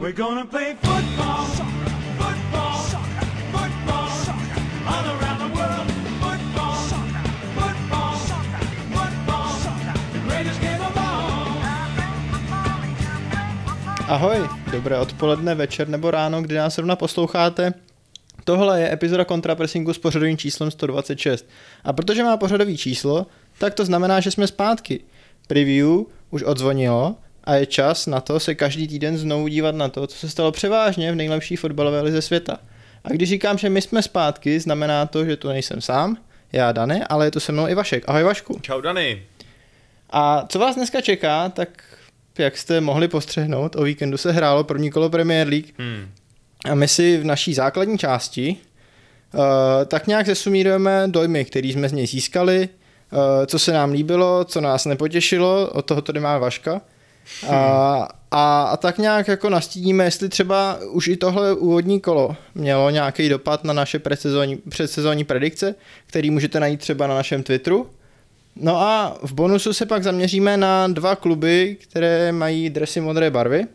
We're gonna play football. Ahoj, dobré odpoledne, večer nebo ráno, kdy nás zrovna posloucháte. Tohle je epizoda kontrapressingu s pořadovým číslem 126. A protože má pořadový číslo, tak to znamená, že jsme zpátky. Preview už odzvonilo a je čas na to se každý týden znovu dívat na to, co se stalo převážně v nejlepší fotbalové lize světa. A když říkám, že my jsme zpátky, znamená to, že tu nejsem sám, já Dane, ale je tu se mnou i Vašek. Ahoj Vašku. Čau Dany. A co vás dneska čeká, tak jak jste mohli postřehnout, o víkendu se hrálo první kolo Premier League Hmm. a my si v naší základní části uh, tak nějak zesumírujeme dojmy, které jsme z něj získali, uh, co se nám líbilo, co nás nepotěšilo, od toho tady máme Vaška. A, a, a tak nějak jako nastíníme, jestli třeba už i tohle úvodní kolo mělo nějaký dopad na naše předsezónní, předsezónní predikce, který můžete najít třeba na našem Twitteru. No a v bonusu se pak zaměříme na dva kluby, které mají dresy modré barvy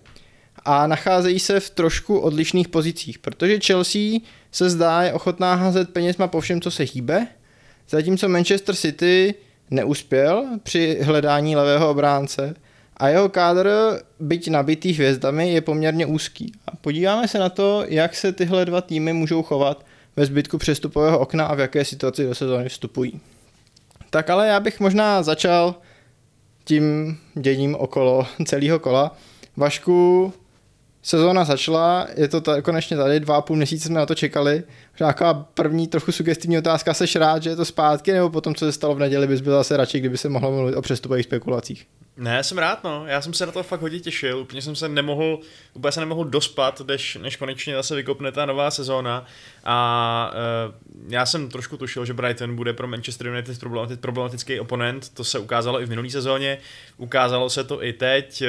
a nacházejí se v trošku odlišných pozicích, protože Chelsea se zdá je ochotná házet penězma po všem, co se hýbe, zatímco Manchester City neuspěl při hledání levého obránce a jeho kádr, byť nabitý hvězdami, je poměrně úzký. A podíváme se na to, jak se tyhle dva týmy můžou chovat ve zbytku přestupového okna a v jaké situaci do sezóny vstupují. Tak ale já bych možná začal tím děním okolo celého kola. Vašku, sezóna začala, je to tady, konečně tady, dva a půl měsíce jsme na to čekali. Nějaká první trochu sugestivní otázka, seš rád, že je to zpátky, nebo potom, co se stalo v neděli, bys byl zase radši, kdyby se mohlo mluvit o přestupových spekulacích? Ne, jsem rád, no. Já jsem se na to fakt hodně těšil. Úplně jsem se nemohl, úplně se nemohl dospat, než, než konečně zase vykopne ta nová sezóna. A uh, já jsem trošku tušil, že Brighton bude pro Manchester United problematický, problematický oponent. To se ukázalo i v minulé sezóně. Ukázalo se to i teď. Eh,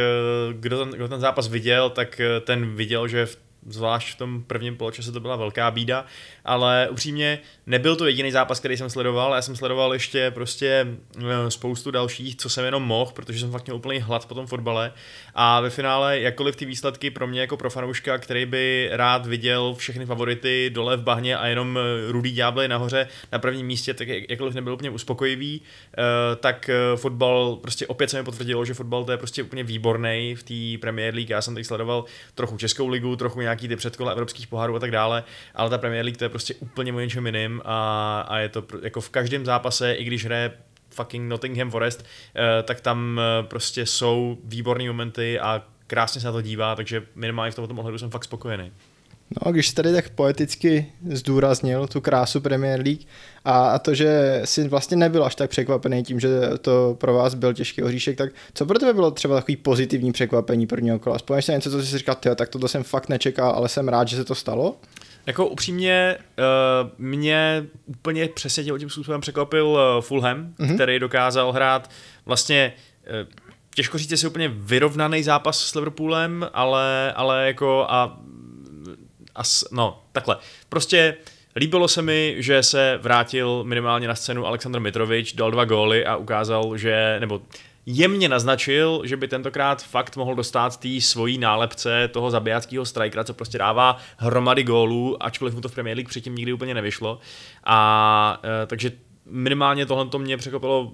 Kdo ten, kdo ten zápas viděl, tak eh, ten viděl, že v zvlášť v tom prvním poločase to byla velká bída, ale upřímně nebyl to jediný zápas, který jsem sledoval, já jsem sledoval ještě prostě eh, spoustu dalších, co jsem jenom mohl, protože jsem fakt měl úplný hlad po tom fotbale a ve finále, jakkoliv ty výsledky pro mě jako pro fanouška, který by rád viděl všechny favority dole v bahně a jenom eh, rudý ďábly nahoře na prvním místě, tak jak- jakkoliv nebyl úplně uspokojivý, eh, tak fotbal prostě opět se mi potvrdilo, že fotbal to je prostě úplně výborný v té Premier League. Já jsem teď sledoval trochu Českou ligu, trochu nějaký ty předkola evropských pohárů a tak dále, ale ta Premier League to je prostě úplně o něčem jiným a, a je to jako v každém zápase, i když hraje fucking Nottingham Forest, eh, tak tam eh, prostě jsou výborné momenty a krásně se na to dívá, takže minimálně v tomto ohledu jsem fakt spokojený. No, když jsi tady tak poeticky zdůraznil tu krásu Premier League a, a to, že jsi vlastně nebyl až tak překvapený tím, že to pro vás byl těžký oříšek, tak co pro tebe bylo třeba takový pozitivní překvapení prvního kola? Vzpomněš si na něco, co jsi si říkal, tyjo, tak toto jsem fakt nečekal, ale jsem rád, že se to stalo? Jako upřímně, uh, mě úplně přesně tím tím způsobem překvapil uh, Fulham, Mhm. mm-hmm. který dokázal hrát vlastně uh, těžko říct, jestli úplně vyrovnaný zápas s Liverpoolem, ale, ale jako a, a s- no, takhle. Prostě líbilo se mi, že se vrátil minimálně na scénu Aleksandr Mitrovič, dal dva góly a ukázal, že, nebo jemně naznačil, že by tentokrát fakt mohl dostat té svojí nálepce toho zabijáckého strikera, co prostě dává hromady gólů, ačkoliv mu to v Premier League předtím nikdy úplně nevyšlo. A e, takže minimálně tohle to mě překvapilo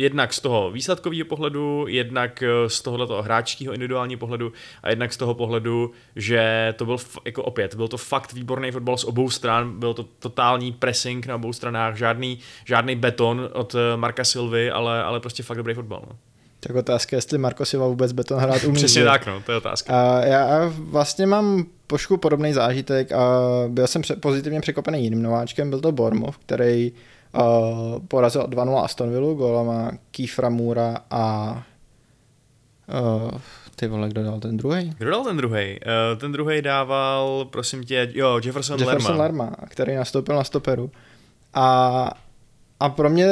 jednak z toho výsledkového pohledu, jednak eh, z tohoto hráčského individuálního pohledu a jednak z toho pohledu, že to byl jako opět, byl to fakt výborný fotbal z obou stran, byl to totální pressing na obou stranách, žádný, žádný beton od eh, Marka Silvy, ale, ale prostě fakt dobrý fotbal. No. Tak otázka, jestli Marko Silva vůbec beton hrát umí. Přesně tak, no, to je otázka. A já vlastně mám trošku podobný zážitek a byl jsem pozitivně překvapený jiným nováčkem, byl to Bournemouth, který uh, porazil 2-0 Aston Villa golama Kifra Moura a uh, ty vole, kdo dal ten druhý? Kdo dal ten druhý? Uh, ten druhý dával, prosím tě, jo, Jefferson, Jefferson Lerma. Lerma, který nastoupil na stoperu. A, a pro mě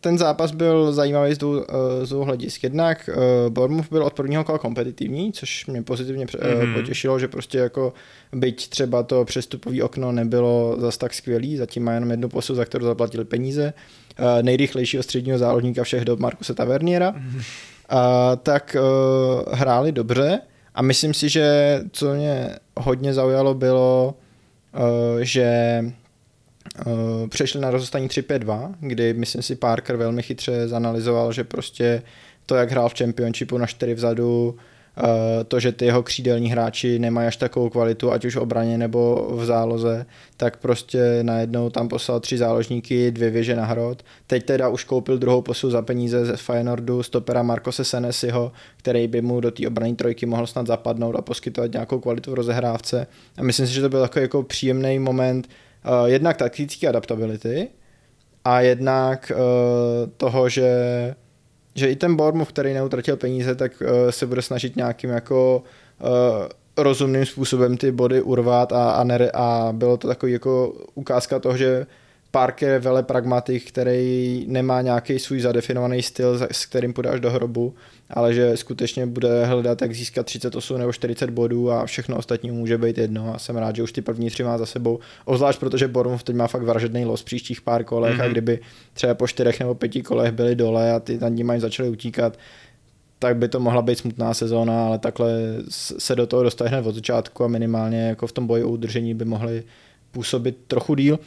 ten zápas byl zajímavý z dvou, eh, z dvou hledisk. Jednak uh, Bournemouth byl od prvního kola kompetitivní, což mě pozitivně mm-hmm. Mhm. potěšilo, že prostě jako byť třeba to přestupový okno nebylo zas tak skvělý, zatím má jenom jednu posu, za kterou zaplatili peníze, uh, nejrychlejšího středního záložníka všech dob Markuse Taverniera, uh, tak uh, hráli dobře A myslím si, že co mě hodně zaujalo bylo, eh, že přešli na rozostání 3-5-2, kdy myslím si Parker velmi chytře zanalizoval, že prostě to, jak hrál v Championshipu na 4 vzadu, Eh, to, že ty jeho křídelní hráči nemají až takovou kvalitu, ať už obraně nebo v záloze, tak prostě najednou tam poslal tři záložníky, dvě věže na hrot. Teď teda už koupil druhou posu za peníze ze Feyenoordu, stopera Markose Senesiho, který by mu do té obrany trojky mohl snad zapadnout a poskytovat nějakou kvalitu v rozehrávce. A myslím si, že to byl takový jako příjemný moment uh, jednak taktické adaptability a jednak uh, toho, že že i ten Bournemouth, který neutratil peníze, tak uh, se bude snažit nějakým jako rozumným způsobem ty body urvat a, a, nere, a bylo to takový jako ukázka toho, že Parker je vele pragmatik, který nemá nějaký svůj zadefinovaný styl, s kterým půjde až do hrobu, ale že skutečně bude hledat, jak získat 38 nebo 40 bodů a všechno ostatní může být jedno. A jsem rád, že už ty první tři má za sebou. Ozvlášť protože Bournemouth teď má fakt vražedný los příštích pár kolech mm-hmm. a kdyby třeba po čtyřech nebo pěti kolech byli dole a ty nad nimi začali utíkat, tak by to mohla být smutná sezóna, ale takhle se do toho dostane od začátku a minimálně jako v tom boji o udržení by mohli působit trochu díl.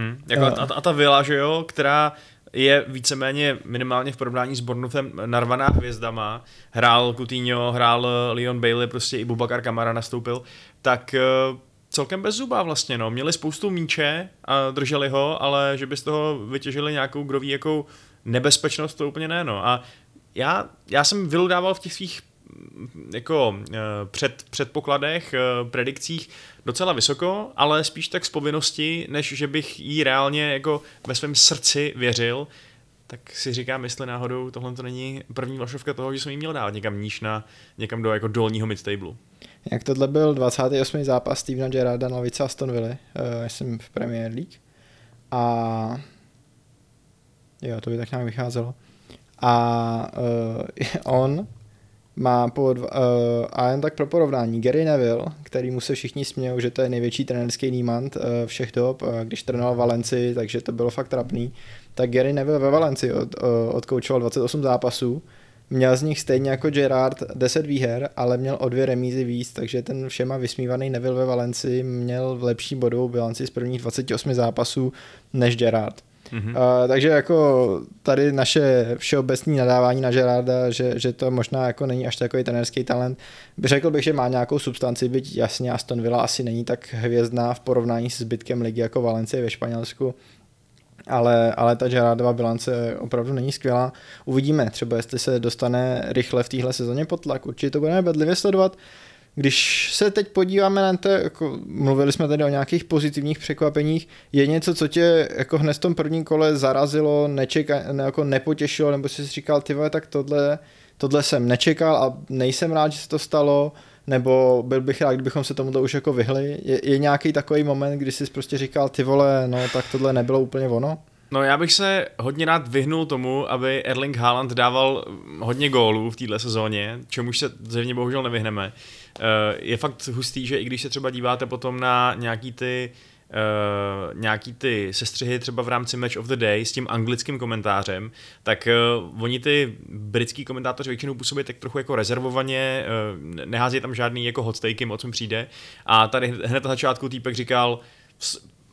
Hmm. Jako a, a ta vila, že jo, která je víceméně minimálně v porovnání s Bournemouthem narvaná hvězdama. Hrál Coutinho, hrál Leon Bailey, prostě i Bubakar Kamara nastoupil, tak eh, celkem bez zuba vlastně, no. Měli spoustu míče a drželi ho, ale že by z toho vytěžili nějakou, kdo ví, jakou nebezpečnost, to úplně ne, no. A já, já jsem vyludával v těch svých jako eh, před, předpokladech, eh, predikcích docela vysoko, ale spíš tak z povinnosti, než že bych jí reálně jako ve svém srdci věřil, tak si říkám, jestli náhodou tohle to není první vlašovka toho, že jsem jí měl dát někam níž na, někam do jako dolního midtablu. Jak tohle byl 28. zápas Stevena Gerrarda na lavice Aston Villa, uh, jsem v Premier League. A jo, to by tak nějak vycházelo. A uh, on má po, uh, a jen tak pro porovnání, Gary Neville, který mu se všichni smějou, že to je největší trenerský nímant uh, všech dob, uh, když trénoval Valenci, takže to bylo fakt trapný, tak Gary Neville ve Valenci od, uh, odkoučoval 28 zápasů, měl z nich stejně jako Gerard 10 výher, ale měl o dvě remízy víc, takže ten všema vysmívaný Neville ve Valenci měl lepší bodovou bilanci z prvních 28 zápasů než Gerard. Mm-hmm. Uh, takže jako tady naše všeobecní nadávání na Gerarda, že, že to možná jako není až takový trenerský talent, řekl bych, že má nějakou substanci, byť jasně Aston Villa asi není tak hvězdná v porovnání s zbytkem ligy jako Valencia ve Španělsku, ale, ale ta Gerardova bilance opravdu není skvělá. Uvidíme třeba, jestli se dostane rychle v téhle sezóně pod tlak. Určitě to budeme bedlivě sledovat. Když se teď podíváme na to, jako mluvili jsme tady o nějakých pozitivních překvapeních, je něco, co tě jako hned v tom prvním kole zarazilo, nečeka, ne, jako nepotěšilo, nebo jsi si říkal, ty vole, tak tohle, tohle jsem nečekal a nejsem rád, že se to stalo, nebo byl bych rád, kdybychom se tomuto už jako vyhli. Je, je nějaký takový moment, kdy jsi prostě říkal, ty vole, no tak tohle nebylo úplně ono? No já bych se hodně rád vyhnul tomu, aby Erling Haaland dával hodně gólů v této sezóně, čemuž se zřejmě bohužel nevyhneme. Eh, je fakt hustý, že i když se třeba díváte potom na nějaký ty Uh, nějaký ty sestřihy třeba v rámci Match of the Day s tím anglickým komentářem, tak uh, oni ty britský komentátoři většinou působí tak trochu jako rezervovaně, uh, nehází tam žádný jako hot takey, o čem přijde. A tady hned na začátku týpek říkal,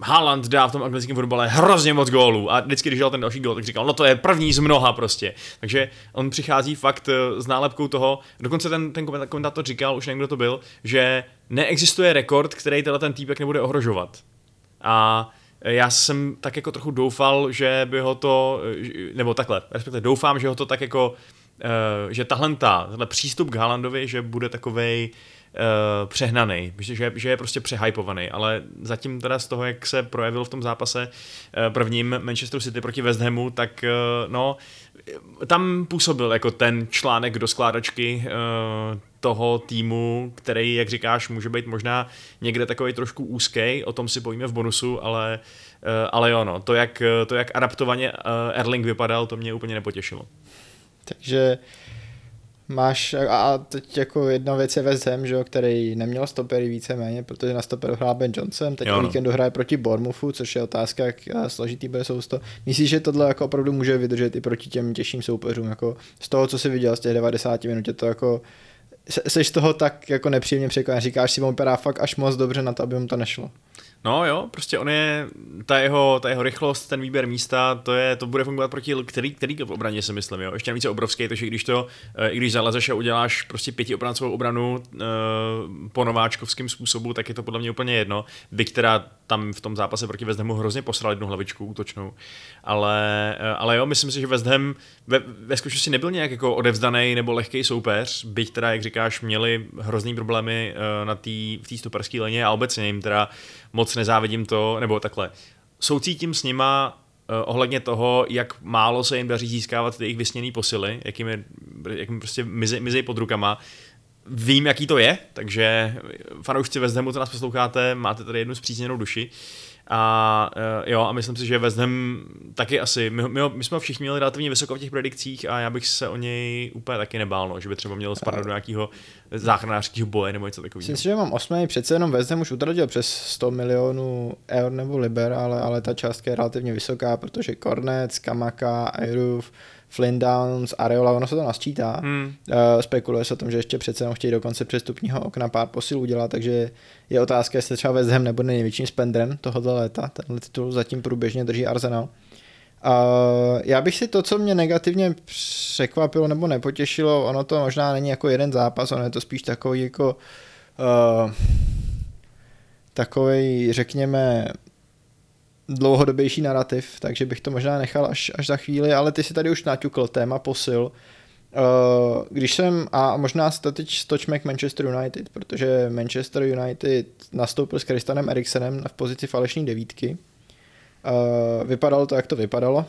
Haaland dá v tom anglickém fotbale hrozně moc gólů a vždycky, když dal ten další gól, tak říkal, no to je první z mnoha prostě. Takže on přichází fakt eh, s nálepkou toho, dokonce ten, ten komentátor říkal, už nevím, kdo to byl, že neexistuje rekord, který tenhle ten týpek nebude ohrožovat. A já jsem tak jako trochu doufal, že by ho to, eh, nebo takhle, respektive doufám, že ho to tak jako, eh, že tahle, tahle přístup k Haalandovi, že bude takovej, přehnaný, že, že je prostě přehypovaný, ale zatím teda z toho, jak se projevil v tom zápase uh, prvním Manchester City proti West Hamu, tak uh, no, tam působil jako ten článek do skládačky uh, toho týmu, který, jak říkáš, může být možná někde takový trošku úzký, o tom si povíme v bonusu, ale, uh, ale jo, no, to jak, to, jak adaptovaně uh, Erling vypadal, to mě úplně nepotěšilo. Takže máš, a teď jako jedna věc je West Ham, že jo, který neměl stopery víceméně, protože na stoperu hrál Ben Johnson, teď jo, no. víkendu hraje proti Bournemouthu, což je otázka, jak složitý bude sousto. Myslíš, že tohle jako opravdu může vydržet i proti těm těžším soupeřům, jako z toho, co jsi viděl z těch 90 minut, je to jako se- seš toho tak jako nepříjemně překvapen. Říkáš si, on vypadá fakt až moc dobře na to, aby mu to nešlo. No jo, prostě on je, ta jeho, ta jeho rychlost, ten výběr místa, to je, to bude fungovat proti který, který v obraně si myslím, jo. Ještě navíc je obrovský, takže když to, eh, i když zalezeš a uděláš prostě pěti obrancovou obranu uh, po nováčkovském způsobu, tak je to podle mě úplně jedno. Byť teda tam v tom zápase proti West Hamu hrozně posral jednu hlavičku útočnou. Ale, eh, ale jo, myslím si, že West Ham ve, ve skutečnosti nebyl nějak jako odevzdaný nebo lehký soupeř, byť teda, jak říkáš, měli hrozný problémy eh, na tý, v té stoperské lině a obecně jim teda moc nezávidím to, nebo takhle. Soucítím s nima uh, ohledně toho, jak málo se jim daří získávat ty jejich vysněný posily, jak jim, je, jak jim prostě mizej, mizej pod rukama. Vím, jaký to je, takže fanoušci West Hamu, co nás posloucháte, máte tady jednu zpřízněnou duši. A uh, jo, a myslím si, že West Ham taky asi, my, my, my jsme ho všichni měli relativně vysoko v těch predikcích a já bych se o něj úplně taky nebál, no, že by třeba měl spadnout do nějakého záchranářského boje nebo něco takového. Myslím si, že mám osmý, přece jenom West Ham už utratil přes 100 milionů eur nebo liber, ale, ale ta částka je relativně vysoká, protože Cornet, Kamaka, Ayruf, Flynn Downs, Areola, ono se to nasčítá. Hmm. Uh, spekuluje se o tom, že ještě přece jenom chtějí do konce přestupního okna pár posil udělat, takže je otázka, jestli třeba West Ham nebude největším spendrem tohoto léta. Tenhle titul zatím průběžně drží Arsenal. Uh, já bych si to, co mě negativně překvapilo nebo nepotěšilo, ono to možná není jako jeden zápas, ono je to spíš takový jako uh, takový, řekněme, dlouhodobější narrativ, takže bych to možná nechal až, až za chvíli, ale ty si tady už naťukl téma posil. Uh, když jsem, a možná se teď stočme k Manchester United, protože Manchester United nastoupil s Kristanem Eriksenem v pozici falešní devítky. Uh, vypadalo to, jak to vypadalo.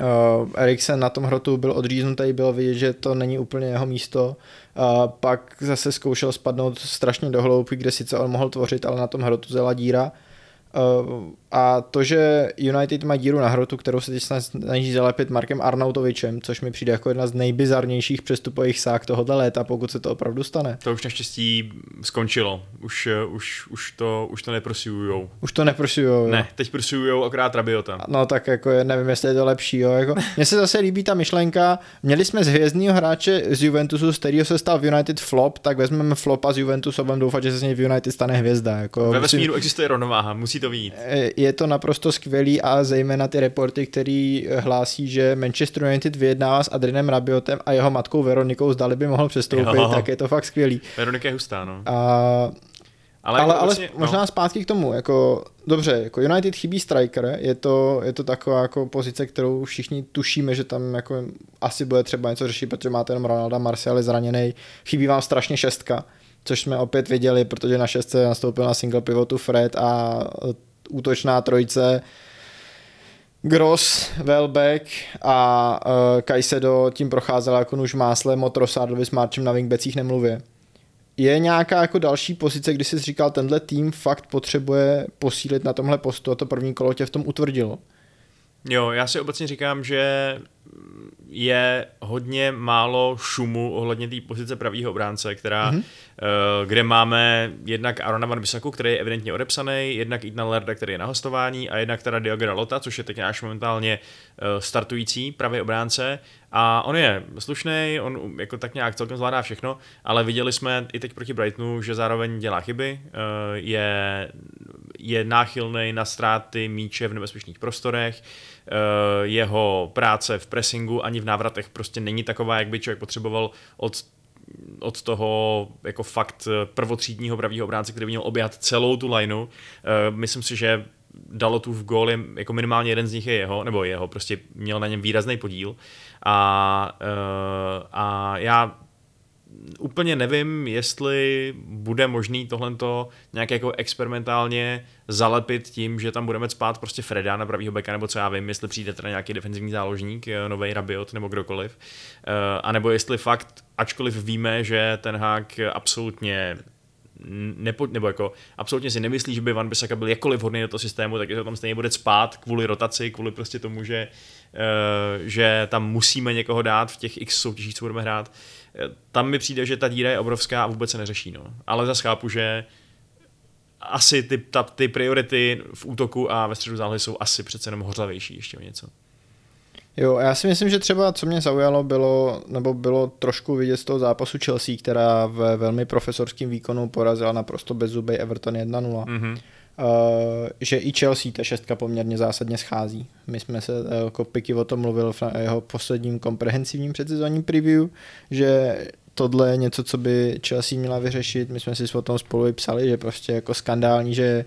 Uh, Eriksen na tom hrotu byl odříznutý, bylo vidět, že to není úplně jeho místo. Uh, pak zase zkoušel spadnout strašně do hloubky, kde sice on mohl tvořit, ale na tom hrotu zela díra. Uh, a to, že United má díru na hrotu, kterou se teď snaží zalepit Markem Arnautovičem, což mi přijde jako jedna z nejbizarnějších přestupových sák tohoto léta, pokud se to opravdu stane. To už naštěstí skončilo. Už, eh, už, už, to, už to neprosujujou. Už to neprosujou. Ne, teď prosujujou akorát Rabiota. No tak jako je, nevím, jestli je to lepší. Jo. Jako, mně se zase líbí ta myšlenka, měli jsme z hvězdního hráče z Juventusu, z kterého se stal v United flop, tak vezmeme flopa z Juventusu a budeme doufat, že se z něj v United stane hvězda. Jako, Ve vesmíru existuje rovnováha, musí to vyjít. je to naprosto skvělý a zejména ty reporty, který hlásí, že Manchester United vyjednává s Adrinem Rabiotem a jeho matkou Veronikou, zdali by mohl přestoupit, Jo. tak je to fakt skvělý. Veronika je hustá, no. A, Ale, ale, jako ale vlastně, možná no, zpátky k tomu, jako dobře, jako United chybí striker, je to, je to taková jako pozice, kterou všichni tušíme, že tam jako asi bude třeba něco řešit, protože máte jenom Ronalda, Martial je zraněný, chybí vám strašně šestka, což jsme opět viděli, protože na šestce nastoupil na single pivotu Fred a e, útočná trojice Gross, Welbeck a uh, Kajsedo tím procházela jako nůž máslem, o Trossardovi s Marčem na wingbacích nemluvě. Je nějaká jako další pozice, kdy jsi říkal, tenhle tým fakt potřebuje posílit na tomhle postu a to první kolo tě v tom utvrdilo. Jo, já si obecně říkám, že je hodně málo šumu ohledně té pozice pravýho obránce, která, mm-hmm. Kde máme jednak Arona Van Bissaku, který je evidentně odepsaný, jednak Idna Lerda, který je na hostování a jednak teda Diogo Lota, což je teď náš momentálně eh, startující pravý obránce. A on je slušný, on jako tak nějak celkem zvládá všechno, ale viděli jsme i teď proti Brightonu, že zároveň dělá chyby, eh, je, je náchylný na ztráty míče v nebezpečných prostorech, eh, jeho práce v pressingu ani v návratech prostě není taková, jak by člověk potřeboval od od toho jako fakt prvotřídního pravýho obránce, který by měl oběhat celou tu lineu. Myslím si, že dalo tu v gól, je, jako minimálně jeden z nich je jeho, nebo jeho, prostě měl na něm výrazný podíl. A, uh, a já úplně nevím, jestli bude možný tohleto nějak jako experimentálně zalepit tím, že tam budeme spát prostě Freda na pravýho beka, nebo co já vím, jestli přijde teda nějaký defenzivní záložník, nový Rabiot nebo kdokoliv, uh, anebo jestli fakt, ačkoliv víme, že ten hák absolutně nepo, nebo jako absolutně si nemyslí, že by Van Bissaka byl jakkoliv vhodný do toho systému, takže to tam stejně bude spát kvůli rotaci, kvůli prostě tomu, že, uh, že tam musíme někoho dát v těch x soutěžích, co budeme hrát. Tam mi přijde, že ta díra je obrovská a vůbec se neřeší. No. Ale zase chápu, že asi ty, ta, ty priority v útoku a ve středu zálohy jsou asi přece jenom hořlavější ještě o něco. Jo, já si myslím, že třeba co mě zaujalo bylo, nebo bylo trošku vidět z toho zápasu Chelsea, která ve velmi profesorským výkonu porazila naprosto bezzubej Everton 1-0. Mhm. Uh, že i Chelsea ta šestka poměrně zásadně schází. My jsme se, uh, jako Piky o tom mluvil v jeho posledním komprehensivním předsezonním preview, že tohle je něco, co by Chelsea měla vyřešit. My jsme si o tom spolu i psali, že prostě jako skandální, že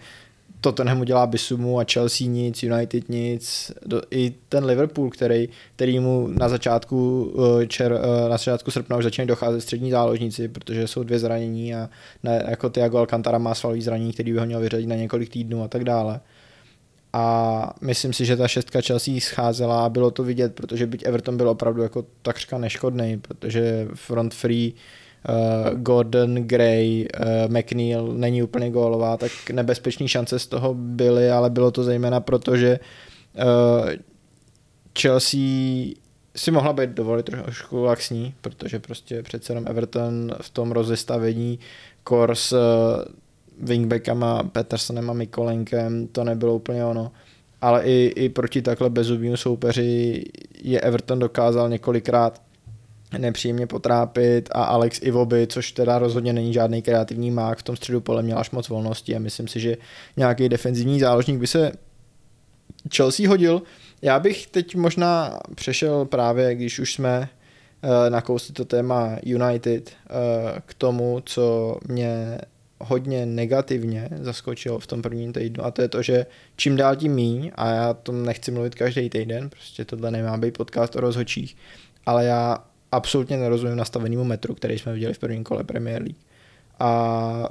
Tottenhamu dělá Bisumu a Chelsea nic, United nic, do, i ten Liverpool, který, který mu na začátku, eh, čer, eh, na začátku srpna už začínají docházet střední záložníci, protože jsou dvě zranění a ne, jako Thiago Alcantara má svalový zranění, který by ho měl vyřadit na několik týdnů a tak dále. A myslím si, že ta šestka Chelsea scházela a bylo to vidět, protože byť Everton byl opravdu jako takřka neškodný, protože front free uh, Gordon, Gray, uh, McNeil není úplně gólová, tak nebezpečné šance z toho byly, ale bylo to zejména proto, že uh, Chelsea si mohla být dovolit trošku laxní, protože prostě přece jenom Everton v tom rozestavení Kors uh, wingbackama Petersonem a Mikolenkem to nebylo úplně ono. Ale i, i proti takhle bezubnímu soupeři je Everton dokázal několikrát nepříjemně potrápit a Alex Ivoby, což teda rozhodně není žádný kreativní mák, v tom středu pole měl až moc volnosti a myslím si, že nějaký defenzivní záložník by se Chelsea hodil. Já bych teď možná přešel právě, když už jsme eh, nakousli to téma United eh, k tomu, co mě hodně negativně zaskočilo v tom prvním týdnu a to je to, že čím dál tím míň a já tom nechci mluvit každý týden, prostě tohle nemá být podcast o rozhočích, ale já absolutně nerozumím nastavenému metru, který jsme viděli v prvním kole Premier League. A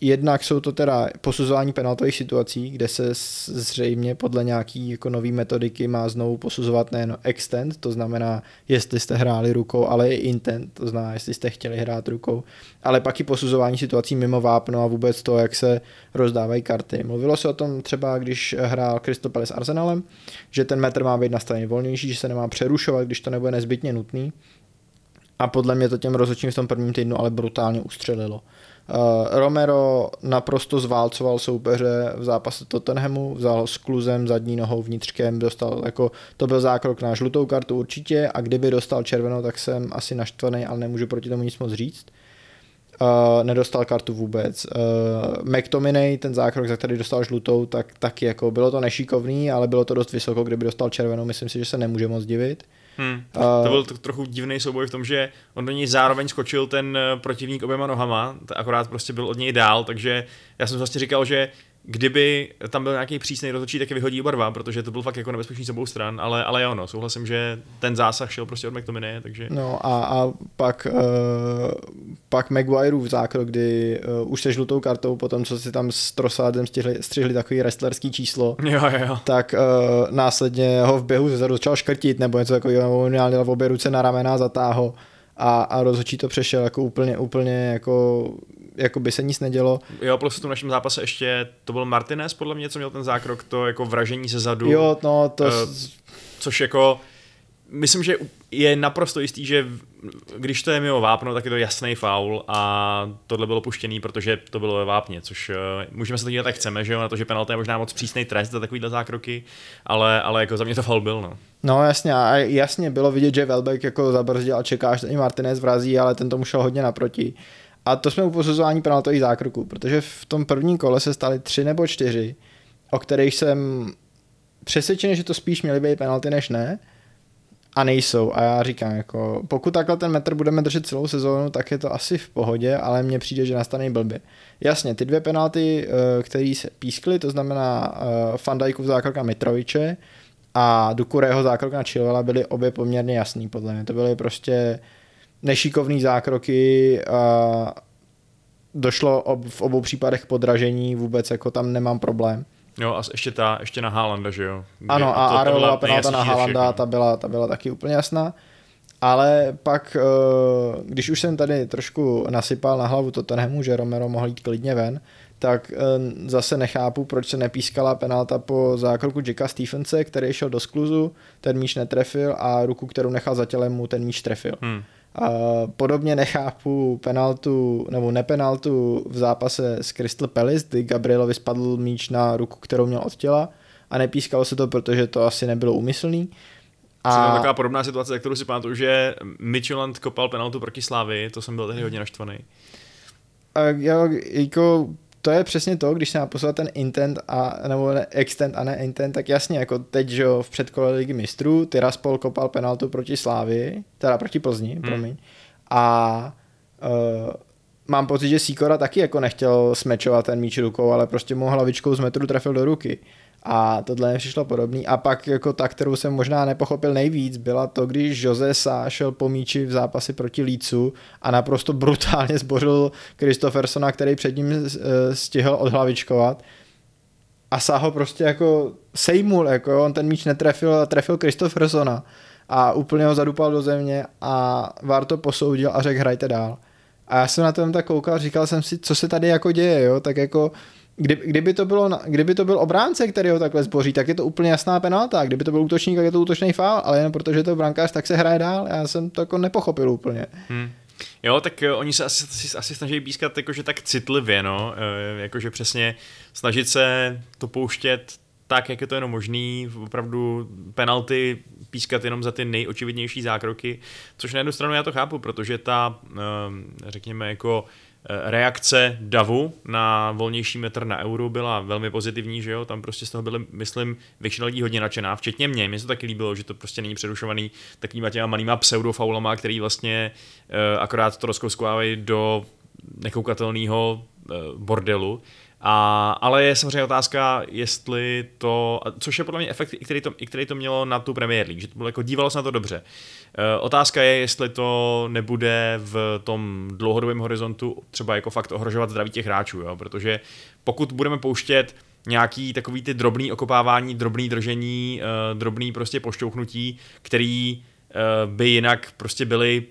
jednak jsou to teda posuzování penaltových situací, kde se zřejmě podle nějaký jako nový metodiky má znovu posuzovat nejen extent, to znamená, jestli jste hráli rukou, ale i intent, to znamená, jestli jste chtěli hrát rukou, ale pak i posuzování situací mimo vápno a vůbec to, jak se rozdávají karty. Mluvilo se o tom třeba, když hrál Crystal Palace s Arsenalem, že ten metr má být nastavený volnější, že se nemá přerušovat, když to nebude nezbytně nutný. A podle mě to těm rozhodčím v tom prvním týdnu ale brutálně ustřelilo. Uh, Romero naprosto zválcoval soupeře v zápase Tottenhamu, vzal ho s kluzem, zadní nohou, vnitřkem, dostal jako, to byl zákrok na žlutou kartu určitě a kdyby dostal červenou, tak jsem asi naštvaný, ale nemůžu proti tomu nic moc říct. Uh, nedostal kartu vůbec. Uh, McTominay, ten zákrok, za který dostal žlutou, tak taky jako bylo to nešikovný, ale bylo to dost vysoko, kdyby dostal červenou, myslím si, že se nemůže moc divit. Hmm. To byl to, trochu divný souboj v tom, že on do něj zároveň skočil ten eh, protivník oběma nohama, akorát prostě byl od něj dál, takže já jsem vlastně říkal, že kdyby tam byl nějaký přísný rozhodčí, tak je vyhodí oba dva, protože to byl fakt jako nebezpečný s obou stran, ale, ale jo, no, souhlasím, že ten zásah šel prostě od McTominay, takže... No a, a pak, uh, pak Maguireův zákrok, kdy uh, už se žlutou kartou, potom co si tam s Trosádem střihli, střihli takový wrestlerský číslo, Jo, jo, jo. tak uh, následně ho v běhu zezadu začal škrtit, nebo něco takového, nebo měl v obě ruce na ramena a zatáhl a, a rozhodčí to přešel jako úplně, úplně jako jako by se nic nedělo. Jo, plus v tom našem zápase ještě, to byl Martinez, podle mě, co měl ten zákrok, to jako vražení ze zadu. Jo, no to... Uh, což jako, myslím, že je naprosto jistý, že když to je mimo vápno, tak je to jasný faul a tohle bylo puštěný, protože to bylo ve vápně, což uh, můžeme se to dívat jak chceme, že jo, na to, že penalta je možná moc přísný trest za takovýhle zákroky, ale, ale jako za mě to faul byl, no. No jasně, a jasně bylo vidět, že Welbeck jako zabrzdil a čeká, až i Martinez vrazí, ale ten tomu šel hodně naproti. A to jsme u posuzování penaltových zákroků, protože v tom prvním kole se staly tři nebo čtyři, o kterých jsem přesvědčený, že to spíš měly být penalty než ne, a nejsou. A já říkám, jako, pokud takhle ten metr budeme držet celou sezónu, tak je to asi v pohodě, ale mně přijde, že nastane blbě. Jasně, ty dvě penalty, eh, které se pískly, to znamená uh, Fandajkův zákrok na Mitroviče a Dukureho zákrok na Chilvela, byly obě poměrně jasný, podle mě. To byly prostě nešikovný zákroky a došlo ob, v obou případech podražení, vůbec jako tam nemám problém. Jo, a ještě ta, ještě na Haalanda, že jo. Kdy- Ano, a Areolová byla penalta na Haalanda, ta byla, ta byla taky úplně jasná. Ale pak, eh, když už jsem tady trošku nasypal na hlavu Tottenhamu, že Romero mohl jít klidně ven, tak eh, zase nechápu, proč se nepískala penalta po zákroku Jacka Stephense, který šel do skluzu, ten míč netrefil a ruku, kterou nechal za tělem mu ten míč trefil. Hmm. Podobně nechápu penaltu nebo nepenaltu v zápase s Crystal Palace, kdy Gabrielovi spadl míč na ruku, kterou měl od těla a nepískalo se to, protože to asi nebylo úmyslný. A... Taková podobná situace, za kterou si pamatuju, že Mitchelland kopal penaltu proti Slávy, to jsem byl tehdy hodně naštvaný. A jo, jako to je přesně to, když se má poslat ten intent a, nebo ne, extent a ne intent, tak jasně, jako teď, že jo, v předkole ligy mistrů, Tiraspol kopal penaltu proti Slávy, teda proti Plzni, hmm. promiň, a uh, mám pocit, že Sikora taky jako nechtěl smečovat ten míč rukou, ale prostě mu hlavičkou z metru trefil do ruky. A tohle mi přišlo podobný. A pak jako ta, kterou jsem možná nepochopil nejvíc, byla to, když Jose Sá šel po míči v zápasi proti Lícu a naprosto brutálně zbořil Kristoffersona, který před ním eh, stihl odhlavičkovat. A Sá ho prostě jako sejmul, jako on ten míč netrefil, ale trefil Kristoffersona a úplně ho zadupal do země a VAR to posoudil a řekl hrajte dál. A já jsem na tom tak koukal říkal jsem si, co se tady jako děje, jo, tak jako kdy, kdyby, to bylo, kdyby to byl obránce, který ho takhle zboří, tak je to úplně jasná penalta. Kdyby to byl útočník, tak je to útočný faul, ale jen protože to je brankář, tak se hraje dál. Já jsem to jako nepochopil úplně. Hmm. Jo, tak uh, oni se asi, asi, snaží pískat jakože tak citlivě, no, uh, jakože přesně snažit se to pouštět tak, jak je to jenom možný, opravdu penalty pískat jenom za ty nejočividnější zákroky, což na jednu stranu já to chápu, protože ta, uh, řekněme, jako eh, reakce Davu na volnější metr na euro byla velmi pozitivní, že jo, tam prostě z toho byly, myslím, většina lidí hodně nadšená, včetně mě, mně se to taky líbilo, že to prostě není přerušovaný takovýma těma malýma pseudofaulama, který vlastně uh, akorát to rozkouskovávají do nekoukatelného uh, bordelu. A, ale je samozřejmě otázka, jestli to, což je podle mě efekt, který to, který to mělo na tu Premier League, že to bylo jako dívalo se na to dobře. E, otázka je, jestli to nebude v tom dlouhodobém horizontu třeba jako fakt ohrožovat zdraví těch hráčů, jo? protože pokud budeme pouštět nějaký takový ty drobný okopávání, drobný držení, e, drobný prostě pošťouchnutí, který e, by jinak prostě byly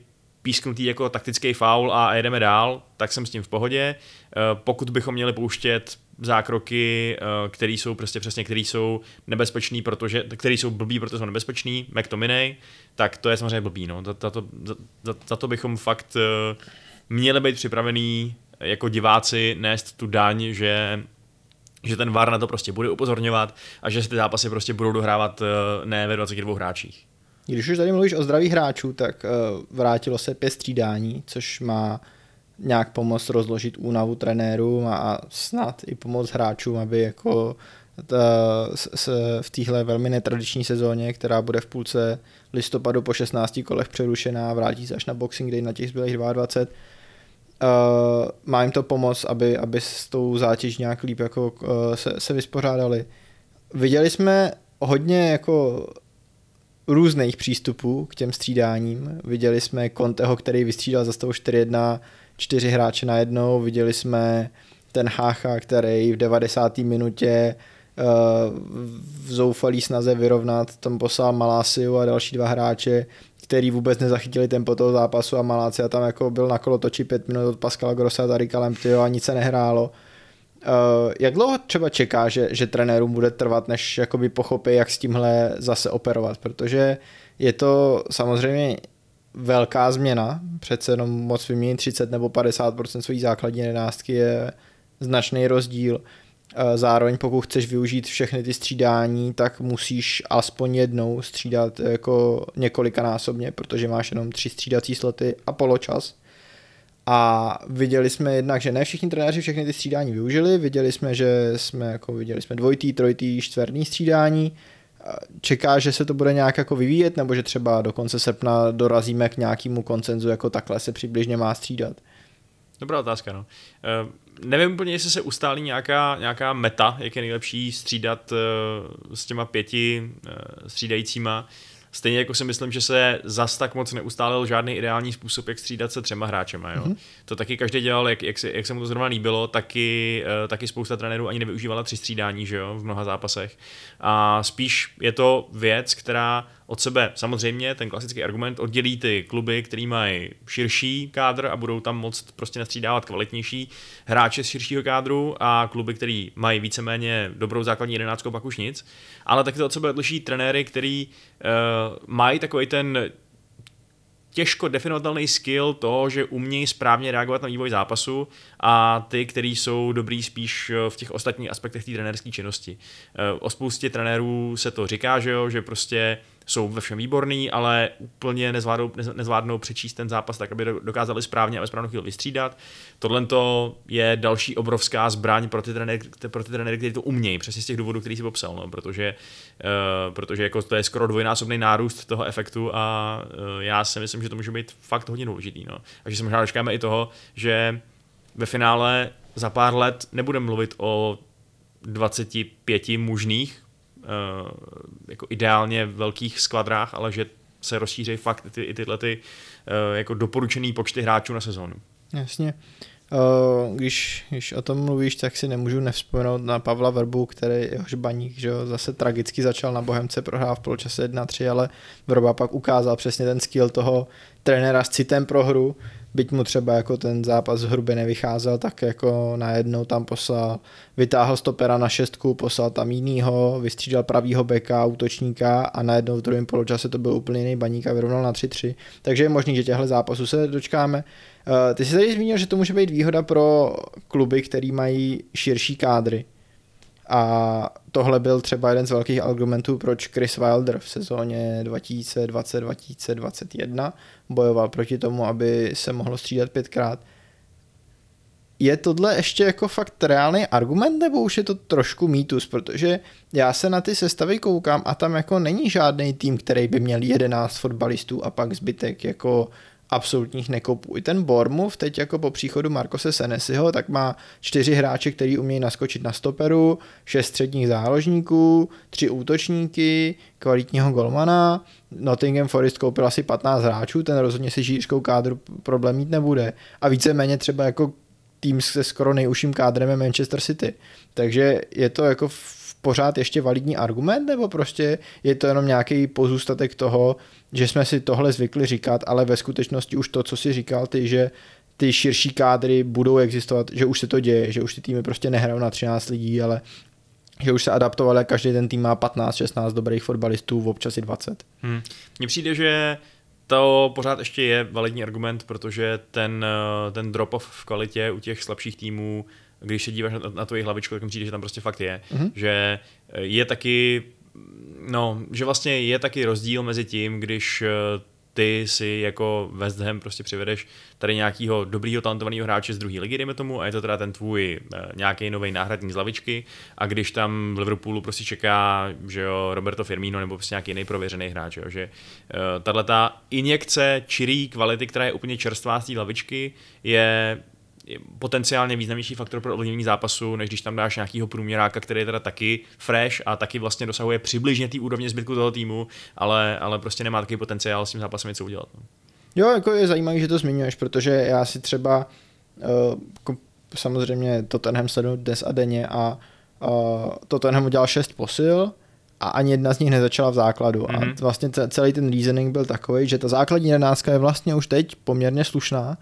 písknutý jako taktický faul a jedeme dál, tak jsem s tím v pohodě. Eh, Pokud bychom měli pouštět zákroky, eh, které jsou prostě přesně, které jsou nebezpečný, protože, které jsou blbý, protože jsou nebezpečný, McTominay, tak to je samozřejmě blbý. No. Za, za, to, za, za, to bychom fakt eh, měli být připravený jako diváci nést tu daň, že že ten VAR na to prostě bude upozorňovat a že se ty zápasy prostě budou dohrávat ne ve 22 hráčích. Když už tady mluvíš o zdravých hráčů, tak uh, vrátilo se pět střídání, což má nějak pomoct rozložit únavu trenérům a snad i pomoct hráčům, aby jako ta, se v téhle velmi netradiční sezóně, která bude v půlce listopadu po 16 kolech přerušená, vrátí se až na Boxing Day na těch zbylých 22, Uh, má jim to pomoct, aby, aby s tou zátěž nějak líp jako, uh, se, se vyspořádali. Viděli jsme hodně jako různých přístupů k těm střídáním. Viděli jsme Conteho, který vystřídal za stavu 4-1, čtyři hráče na jednou. Viděli jsme ten Hácha, který v 90. minutě uh, v zoufalý snaze vyrovnat tam poslal Malásiu a další dva hráče, který vůbec nezachytili tempo toho zápasu a Malácia tam jako byl na kolo točí pět minut od Pascala Grossa a Darika Lemptyho a nic se nehrálo. Uh, jak dlouho třeba čeká, že, že trenérům bude trvat, než jakoby pochopí, jak s tímhle zase operovat, protože je to samozřejmě velká změna, přece jenom moc vyměnit 30 nebo 50% své základní jedenáctky je značný rozdíl. Zároveň pokud chceš využít všechny ty střídání, tak musíš aspoň jednou střídat jako několikanásobně, protože máš jenom tři střídací sloty a poločas. A viděli jsme jednak, že ne všichni trenéři všechny ty střídání využili, viděli jsme, že jsme jako viděli jsme dvojitý, trojitý, čtvrtý střídání, čeká, že se to bude nějak jako vyvíjet, nebo že třeba do konce srpna dorazíme k nějakému koncenzu, jako takhle se přibližně má střídat. Dobrá otázka, no. Uh, nevím úplně, jestli se ustálí nějaká, nějaká meta, jak je nejlepší střídat uh, s těma pěti uh, střídajícíma. Stejně jako si myslím, že se zas tak moc neustálil žádný ideální způsob, jak střídat se třema hráčema. Jo? Mm-hmm. To taky každý dělal, jak, jak, se, jak se mu to zrovna líbilo, taky, uh, taky spousta trenérů ani nevyužívala tři střídání že jo? v mnoha zápasech. A spíš je to věc, která od sebe samozřejmě ten klasický argument oddělí ty kluby, který mají širší kádr a budou tam moct prostě nastřídávat kvalitnější hráče z širšího kádru a kluby, který mají víceméně dobrou základní jedenáctku, pak už nic. Ale taky to od sebe odliší trenéry, který uh, mají takový ten těžko definovatelný skill toho, že umějí správně reagovat na vývoj zápasu a ty, kteří jsou dobrý spíš v těch ostatních aspektech té trenérské činnosti. O spoustě trenérů se to říká, že jo, že prostě jsou ve všem výborný, ale úplně nezvládnou, nez- nezvládnou přečíst ten zápas tak, aby do- dokázali správně a ve správnou chvíli vystřídat. Tohle je další obrovská zbraň pro ty trenéry, pro ty trenéry kteří to umějí, přesně z těch důvodů, který si popsal, no, protože, uh, protože jako to je skoro dvojnásobný nárůst toho efektu a uh, já si myslím, že to může být fakt hodně důležitý. No. A že se možná dočkáme i toho, že ve finále za pár let nebudeme mluvit o 25 mužných, uh, jako ideálně velkých skvadrách, ale že se rozšíří fakt ty, i tyhle ty, uh, jako doporučený počty hráčů na sezónu. Jasně. Uh, když, když o tom mluvíš, tak si nemůžu nevzpomenout na Pavla Verbu, který jehož baník že jo, zase tragicky začal na Bohemce, prohrál v poločase 1-3, ale Verba pak ukázal přesně ten skill toho trenéra s citem pro hru, byť mu třeba jako ten zápas hrubě nevycházel, tak jako najednou tam poslal, vytáhl stopera na šestku, poslal tam jinýho, vystřídal pravýho beka, útočníka a najednou v druhém poločase to byl úplně jiný baník a vyrovnal na 3-3. Takže je možný, že těchto zápasů se dočkáme. Eh, Ty jsi tady zmínil, že to může být výhoda pro kluby, který mají širší kádry. A tohle byl třeba jeden z velkých argumentů, proč Chris Wilder v sezóně 2020-2021 bojoval proti tomu, aby se mohlo střídat pětkrát. Je tohle ještě jako fakt reálný argument, nebo už je to trošku mýtus, protože já se na ty sestavy koukám a tam jako není žádný tým, který by měl 11 fotbalistů a pak zbytek jako absolutních nekopů. I ten Bournemouth teď jako po příchodu Markose Senesiho, tak má čtyři hráče, který umějí naskočit na stoperu, šest středních záložníků, tři útočníky, kvalitního golmana, Nottingham Forest koupil asi 15 hráčů, ten rozhodně si žířkou kádru problém mít nebude. A víceméně třeba jako tým se skoro nejužším kádrem je Manchester City. Takže je to jako pořád ještě validní argument, nebo prostě je to jenom nějaký pozůstatek toho, že jsme si tohle zvykli říkat, ale ve skutečnosti už to, co si říkal ty, že ty širší kádry budou existovat, že už se to děje, že už ty týmy prostě nehrajou na 13 lidí, ale že už se adaptovali a každý ten tým má 15-16 dobrých fotbalistů, občas i 20. Hmm. Mně přijde, že to pořád ještě je validní argument, protože ten, eh, ten drop-off v kvalitě u těch slabších týmů, když se díváš na, na jejich hlavičku, tak mi přijde, že tam prostě fakt je. Mhm. Že eh, je taky, no, že vlastně je taky rozdíl mezi tím, když eh, ty si jako West Ham prostě přivedeš tady nějakého dobrýho talentovaného hráče z druhé ligy, dejme tomu, a je to teda ten tvůj eh, nějaký nový náhradní z lavičky, a když tam v Liverpoolu prostě čeká, že jo, Roberto Firmino nebo prostě nějaký jiný prověřený hráč, jo, že tahle ta injekce čirý kvality, která je úplně čerstvá z té lavičky, je potenciálně významnější faktor pro ovlivnění zápasu, než když tam dáš nějakého průměráka, který je teda taky fresh a taky vlastně dosahuje přibližně té úrovně zbytku toho týmu, ale, ale prostě nemá takový potenciál s tím zápasem něco udělat. No. Jo, jako je zajímavý, že to zmiňuješ, protože já si třeba uh, jako samozřejmě Tottenham sleduju dnes a denně a uh, Tottenham udělal šest posil a ani jedna z nich nezačala v základu. Mm-hmm. A Mhm. vlastně ce- celý ten reasoning byl takový, že ta základní jedenáctka je vlastně už teď poměrně slušná,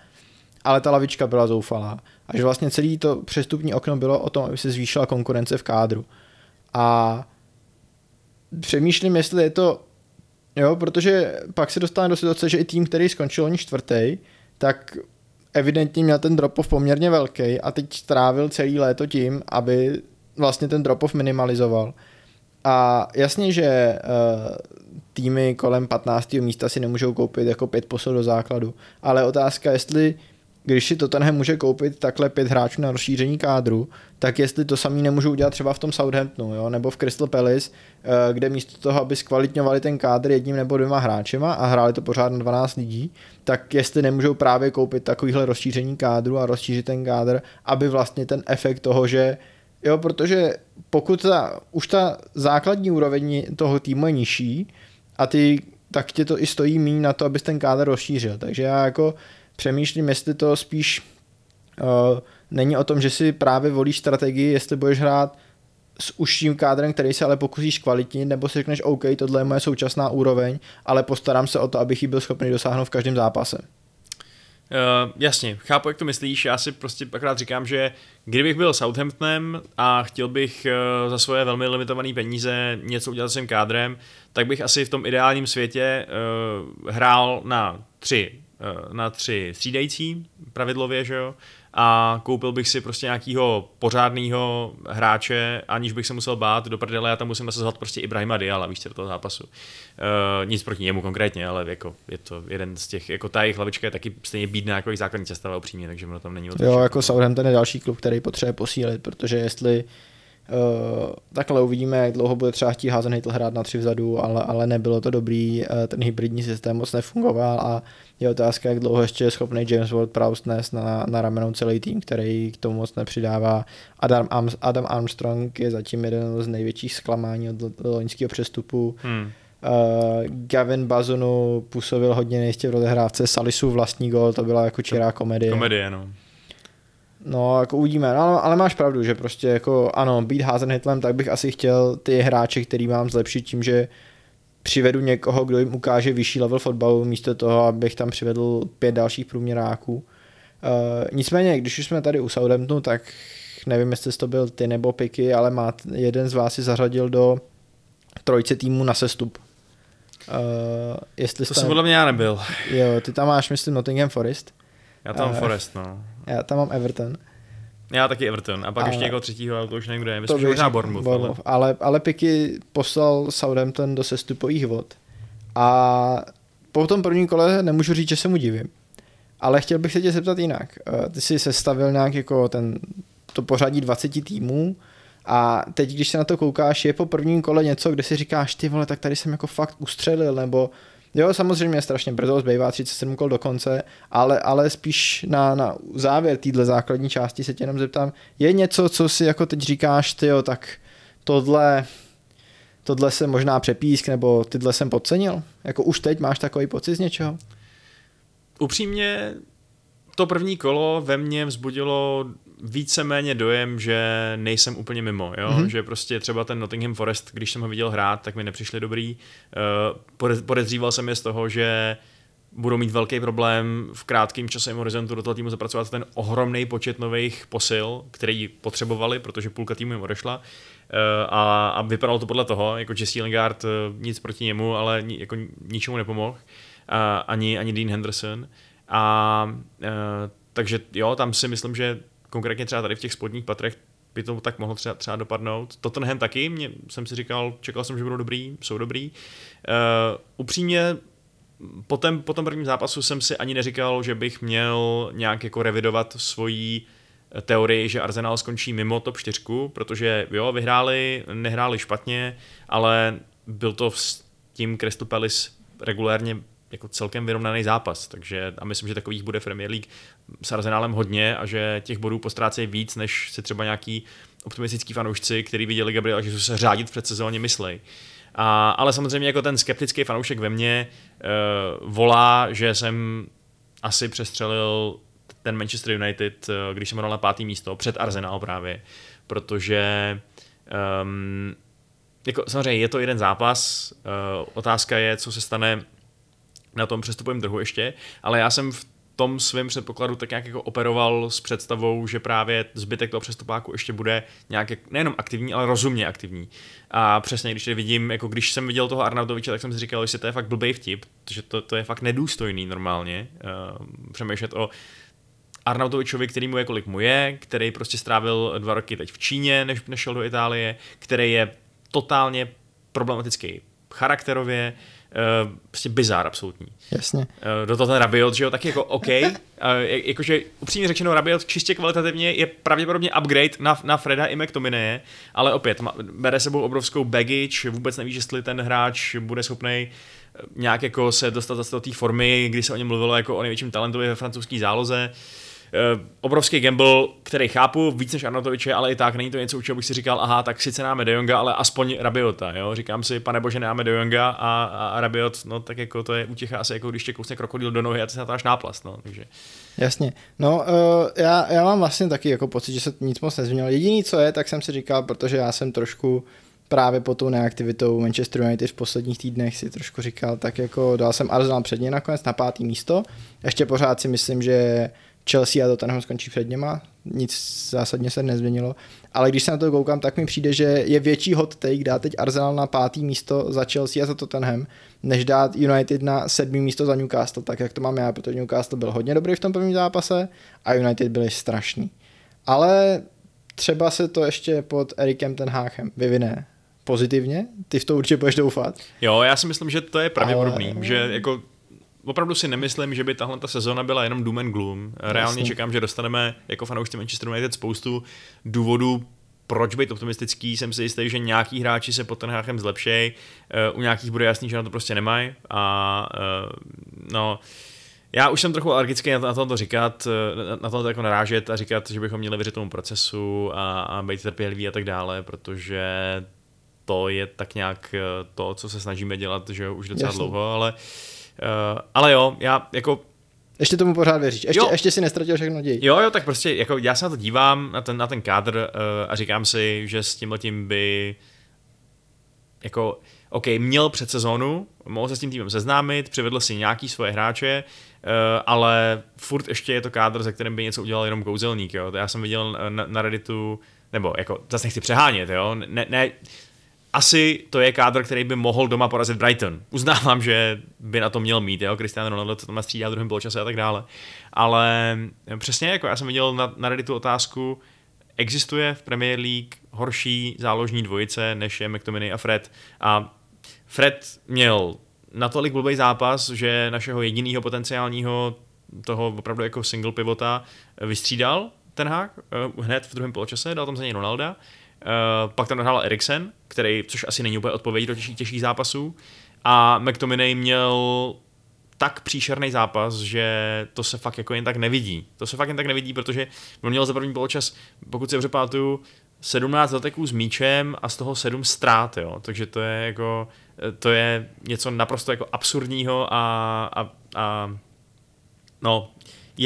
ale ta lavička byla zoufalá. A že vlastně celý to přestupní okno bylo o tom, aby se zvýšila konkurence v kádru. A přemýšlím, jestli je to Jo, protože pak se dostane do situace, že i tým, který skončil oni čtvrtý, tak evidentně měl ten drop-off poměrně velký a teď strávil celý léto tím, aby vlastně ten drop-off minimalizoval. A jasně, že uh, týmy kolem 15. místa si nemůžou koupit jako pět posil do základu, ale otázka, jestli když si Tottenham může koupit takhle pět hráčů na rozšíření kádru, tak jestli to samý nemůžou udělat třeba v tom Southamptonu, jo? nebo v Crystal Palace, eh, kde místo toho, aby zkvalitňovali ten kádr jedním nebo dvěma hráčema a hráli to pořád na 12 lidí, tak jestli nemůžou právě koupit takovýhle rozšíření kádru a rozšířit ten kádr, aby vlastně ten efekt toho, že jo, protože pokud ta, už ta základní úroveň toho týmu je nižší a ty, tak tě to i stojí méně na to, abys ten kádr rozšířil. Takže já jako přemýšlím, jestli to spíš uh, není o tom, že si právě volíš strategii, jestli budeš hrát s užším kádrem, který se ale pokusíš kvalitnit, nebo si řekneš, OK, tohle je moje současná úroveň, ale postarám se o to, abych ji byl schopný dosáhnout v každém zápase. Uh, jasně, chápu, jak to myslíš, já si prostě akorát říkám, že kdybych byl Southamptonem a chtěl bych uh, za svoje velmi limitované peníze něco udělat s svým kádrem, tak bych asi v tom ideálním světě uh, hrál na tři na tři střídající, pravidlově, že jo, a koupil bych si prostě nějakýho pořádného hráče, aniž bych se musel bát do prdele, já tam musím nasazovat prostě Ibrahima Diala, víš, do toho zápasu. Uh, nic proti němu konkrétně, ale jako je to jeden z těch, jako ta jejich hlavička je taky stejně bídná jako jejich základní sestava upřímně, takže ono tam není Jo, jako Southampton je další klub, který potřebuje posílit, protože jestli Uh, takhle uvidíme, jak dlouho bude třeba chtít Hazenhytl hrát na tři vzadu, ale, ale nebylo to dobrý, uh, ten hybridní systém moc nefungoval a je otázka, jak dlouho ještě je schopný James Ward-Prowse nést na, na ramenou celý tým, který k tomu moc nepřidává. Adam, Arms, Adam Armstrong je zatím jeden z největších zklamání od lo- loňského přestupu. Hmm. Uh, Gavin Bazunu působil hodně nejistě v rozehrávce, Salisu vlastní gol, to byla jako čirá komedie. Komedie, no. No, jako uvidíme, no, ale, ale máš pravdu, že prostě jako ano, být házen hitlem, tak bych asi chtěl ty hráče, který mám zlepšit tím, že přivedu někoho, kdo jim ukáže vyšší level fotbalu, místo toho, abych tam přivedl pět dalších průměráků. Uh, nicméně, když už jsme tady u Southamptonu, tak nevím, jestli to byl ty nebo Piky, ale má, jeden z vás si zařadil do trojce týmu na sestup. Uh, jestli To jste- jsem podle mě já nebyl. Jo, ty tam máš, myslím, Nottingham Forest. Já tam Eh, Forest, no. Já tam mám Everton. Já taky Everton. A pak Ale- ještě někoho třetího, ale to už nevím, kdo je. To Myslím, že možná. Bournemouth. Ale... Ale, ale Piky poslal Southampton do sestupových vod a po tom prvním kole nemůžu říct, že se mu divím. Ale chtěl bych se tě zeptat jinak. Eh, Ty jsi sestavil nějak jako ten, to pořadí 20 týmů a teď, když se na to koukáš, je po prvním kole něco, kde si říkáš, ty vole, tak tady jsem jako fakt ustřelil, nebo jo, samozřejmě strašně brzo, zbývá 37 kol do konce, ale, ale spíš na, na závěr téhle základní části se tě jenom zeptám, je něco, co si jako teď říkáš, ty jo, tak tohle, tohle jsem možná přepísk, nebo tyhle jsem podcenil? Jako už teď máš takový pocit z něčeho? Upřímně, to první kolo ve mně vzbudilo víceméně dojem, že nejsem úplně mimo, jo? Mhm. Mm-hmm. že prostě třeba ten Nottingham Forest, když jsem ho viděl hrát, tak mi nepřišli dobrý. Pode- podezříval jsem je z toho, že budou mít velký problém v krátkém časovém horizontu do toho týmu zapracovat ten ohromný počet nových posil, který potřebovali, protože půlka týmu jim odešla. Uh, a, a vypadalo to podle toho, jako Jesse Lingard, uh, nic proti němu, ale ni, jako ničemu nepomohl. A ani, ani Dean Henderson. A uh, takže jo, tam si myslím, že konkrétně třeba tady v těch spodních patrech by to tak mohlo třeba, třeba dopadnout. Tottenham taky, mě, jsem si říkal, čekal jsem, že budou dobrý, jsou dobrý. Uh, upřímně, po, tom, po tom prvním zápasu jsem si ani neříkal, že bych měl nějak jako revidovat svoji eh, teorii, že Arsenal skončí mimo top 4, protože jo, vyhráli, nehráli špatně, ale byl to s tím Crystal Palace regulérně jako celkem vyrovnaný zápas, takže a myslím, že takových bude Premier League s Arsenálem hodně a že těch bodů postrácejí víc, než si třeba nějaký optimistický fanoušci, který viděli Gabriela že se řádit v předsezóně myslej. A, ale samozřejmě jako ten skeptický fanoušek ve mně uh, volá, že jsem asi přestřelil ten Manchester United, uh, když jsem hrál na pátý místo, před Arsenal právě, protože um, jako, samozřejmě je to jeden zápas, uh, otázka je, co se stane na tom přestupovém trhu ještě, ale já jsem v tom svém předpokladu tak nějak jako operoval s představou, že právě zbytek toho přestupáku ještě bude nějak jak- nejenom aktivní, ale rozumně aktivní. A přesně, když vidím, jako když jsem viděl toho Arnautoviče, tak jsem si říkal, že to je fakt blbej vtip, že to, to je fakt nedůstojný normálně uh, přemýšlet o Arnautovičovi, který mu je kolik mu je, který prostě strávil dva roky teď v Číně, než nešel do Itálie, který je totálně problematický charakterově, uh, prostě bizár absolutní. Jasně. Eh, do toho ten Rabiot, že jo, tak jako OK, jakože upřímně řečeno Rabiot čistě kvalitativně je pravděpodobně upgrade na, na Freda i McTominay, ale opět má, bere sebou obrovskou baggage, vůbec nevíš, jestli ten hráč bude schopný nějak jako se dostat zase do té formy, kdy se o něm mluvilo jako o největším talentovi ve francouzské záloze. Uh, obrovský gamble, který chápu, víc než Arnautoviče, ale i tak není to něco, u čeho bych si říkal, aha, tak sice náme De Jonga, ale aspoň Rabiota, jo, říkám si, pane bože, nemáme De Jonga a, a, Rabiot, no tak jako to je útěcha asi jako když tě kousne krokodil do nohy a ty se natáš náplast, no, takže. Jasně. No, uh, já, já mám vlastně taky jako pocit, že se nic moc nezměnilo. Jediný, co je, tak jsem si říkal, protože já jsem trošku právě po tou neaktivitou Manchester United v posledních týdnech si trošku říkal, tak jako dal jsem Arsenal předně nakonec na pátý místo. Ještě pořád si myslím, že Chelsea a Tottenham skončí před něma, nic zásadně se nezměnilo, ale když se na to koukám, tak mi přijde, že je větší hot take dát teď Arsenal na pátý místo za Chelsea a za Tottenham, než dát United na sedmý místo za Newcastle, tak jak to mám já, protože Newcastle byl hodně dobrý v tom prvním zápase a United byli strašný. Ale třeba se to ještě pod Erikem ten Háchem vyvine pozitivně, ty v to určitě budeš doufat. Jo, já si myslím, že to je pravděpodobný, Ale- že jako opravdu si nemyslím, že by tahle ta sezóna byla jenom doom and gloom. Reálně Jasně. čekám, že dostaneme jako fanoušci Manchester United spoustu důvodů, proč být optimistický. Jsem si jistý, že nějaký hráči se pod ten Háchem zlepšej, eh, u nějakých bude jasný, že na to prostě nemají. A eh, no, já už jsem trochu alergický na to, na to, říkat, eh, na- to jako narážet a říkat, že bychom měli věřit tomu procesu a, a být trpěliví a tak dále, protože to je tak nějak to, co se snažíme dělat, že už docela Jasně. dlouho, ale, uh, ale jo, já jako Ještě tomu pořád věříš, ještě, Jo. ještě si nestratil všechno naději. Jo, jo, tak prostě jako já se na to dívám, na ten, na ten kádr uh, a říkám si, že s tímhletím by jako, OK, měl před sezónu, mohl se s tím týmem seznámit, přivedl si nějaký svoje hráče, uh, ale furt ještě je to kádr, ze kterým by něco udělal jenom kouzelník, jo. To Já jsem viděl na, na Redditu, nebo jako, zase nechci přehánět, jo, ne, ne, asi to je kádr, který by mohl doma porazit Brighton. Uznávám, že by na to měl mít, jo, Cristiano Ronaldo to tam střídá v druhém poločase a tak dále. Ale přesně jako já jsem viděl na, na Redditu otázku, existuje v Premier League horší záložní dvojice, než je McTominay a Fred. A Fred měl natolik blbý zápas, že našeho jediného potenciálního toho opravdu jako single pivota vystřídal ten hák eh, hned v druhém poločase, dal tam za něj Ronalda. Uh, pak tam nahrál Eriksen, který, což asi není úplně odpověď do těžkých, těžkých zápasů. A McTominay měl tak příšerný zápas, že to se fakt jako jen tak nevidí. To se fakt jen tak nevidí, protože on měl za první poločas, pokud si dobře pamatuju, 17 zateků s míčem a z toho 7 ztrát, jo. Takže to je jako, to je něco naprosto jako absurdního a, a, a no,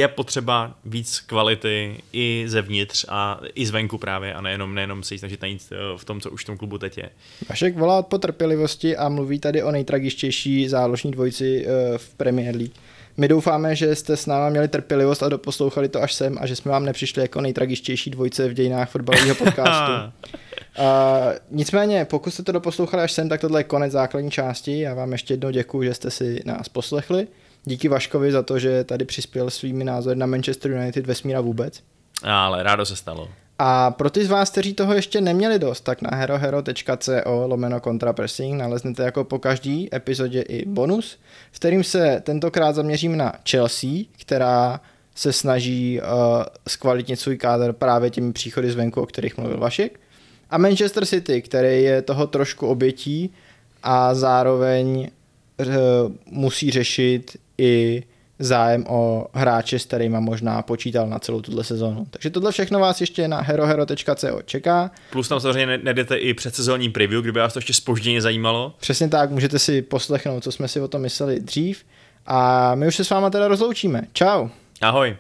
potřeba víc kvality i zevnitř a i zvenku právě a nejenom, nejenom se jí snažit najít eh, v tom, co už v tom klubu teď je. Vašek volá po trpělivosti a mluví tady o nejtragičtější záložní dvojici eh, v Premier League. My doufáme, že jste s náma měli trpělivost a doposlouchali to až sem a že jsme vám nepřišli jako nejtragičtější dvojice v dějinách fotbalového podcastu. Uh, nicméně, pokud jste to doposlouchali až sem, tak tohle je konec základní části. Já vám ještě jednou děkuji, že jste si nás poslechli. Díky Vaškovi za to, že tady přispěl svými názory na Manchester United vesmíra vůbec. Ale rádo se stalo. A pro ty z vás, kteří toho ještě neměli dost, tak na herohero.co lomeno contrapressing naleznete jako po každý epizodě i bonus, v kterým se tentokrát zaměřím na Chelsea, která se snaží uh, zkvalitnit svůj kádr právě těmi příchody zvenku, o kterých mluvil Vašek. A Manchester City, který je toho trošku obětí a zároveň musí řešit i zájem o hráče, s kterými možná počítal na celou tuhle sezónu. Takže tohle všechno vás ještě na herohero.co čeká. Plus tam samozřejmě ne- nejdete i předsezónní preview, kdyby vás to ještě spožděně zajímalo. Přesně tak, můžete si poslechnout, co jsme si o tom mysleli dřív. A my už se s váma teda rozloučíme. Čau. Ahoj.